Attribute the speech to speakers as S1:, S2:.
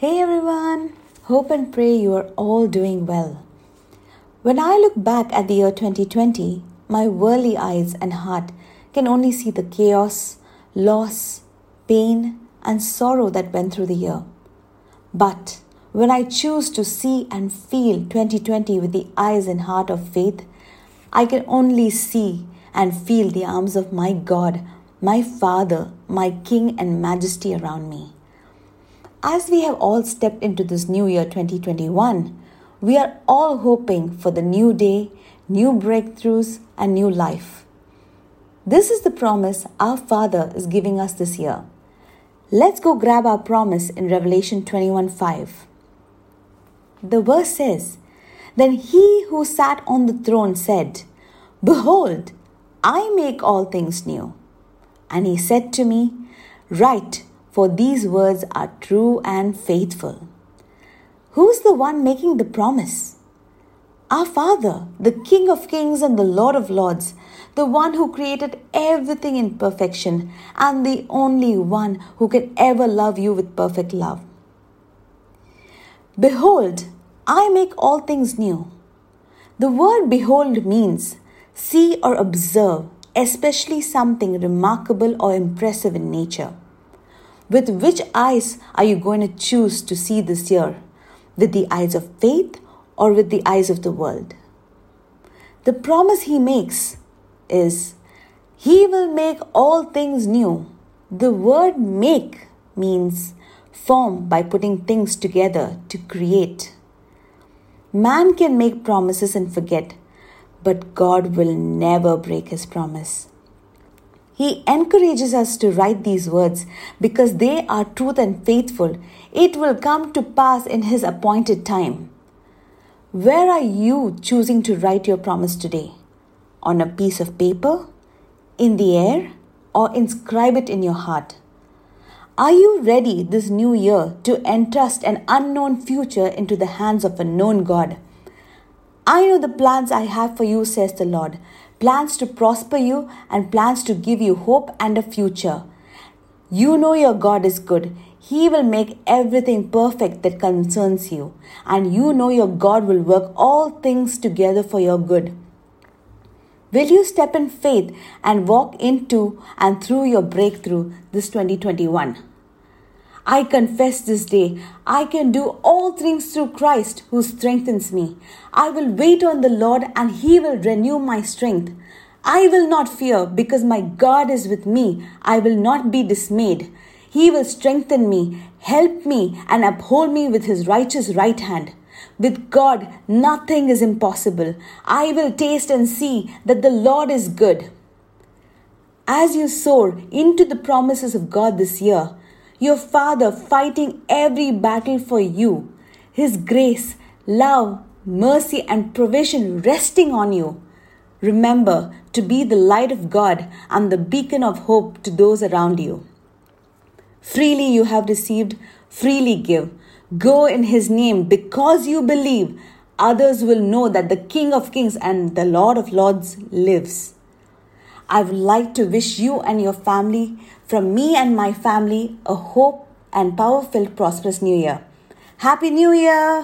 S1: Hey everyone! Hope and pray you are all doing well. When I look back at the year 2020, my worldly eyes and heart can only see the chaos, loss, pain, and sorrow that went through the year. But when I choose to see and feel 2020 with the eyes and heart of faith, I can only see and feel the arms of my God, my Father, my King and Majesty around me. As we have all stepped into this new year 2021, we are all hoping for the new day, new breakthroughs, and new life. This is the promise our Father is giving us this year. Let's go grab our promise in Revelation 21 5. The verse says, Then he who sat on the throne said, Behold, I make all things new. And he said to me, Write for these words are true and faithful. Who's the one making the promise? Our Father, the King of kings and the Lord of lords, the one who created everything in perfection, and the only one who can ever love you with perfect love. Behold, I make all things new. The word behold means see or observe, especially something remarkable or impressive in nature. With which eyes are you going to choose to see this year? With the eyes of faith or with the eyes of the world? The promise he makes is He will make all things new. The word make means form by putting things together to create. Man can make promises and forget, but God will never break his promise. He encourages us to write these words because they are truth and faithful. It will come to pass in His appointed time. Where are you choosing to write your promise today? On a piece of paper? In the air? Or inscribe it in your heart? Are you ready this new year to entrust an unknown future into the hands of a known God? I know the plans I have for you, says the Lord plans to prosper you and plans to give you hope and a future. You know your God is good. He will make everything perfect that concerns you. And you know your God will work all things together for your good. Will you step in faith and walk into and through your breakthrough this 2021? I confess this day, I can do all things through Christ who strengthens me. I will wait on the Lord and he will renew my strength. I will not fear because my God is with me. I will not be dismayed. He will strengthen me, help me, and uphold me with his righteous right hand. With God, nothing is impossible. I will taste and see that the Lord is good. As you soar into the promises of God this year, your Father fighting every battle for you, His grace, love, mercy, and provision resting on you. Remember to be the light of God and the beacon of hope to those around you. Freely you have received, freely give. Go in His name because you believe. Others will know that the King of Kings and the Lord of Lords lives. I would like to wish you and your family, from me and my family, a hope and power filled prosperous new year. Happy New Year!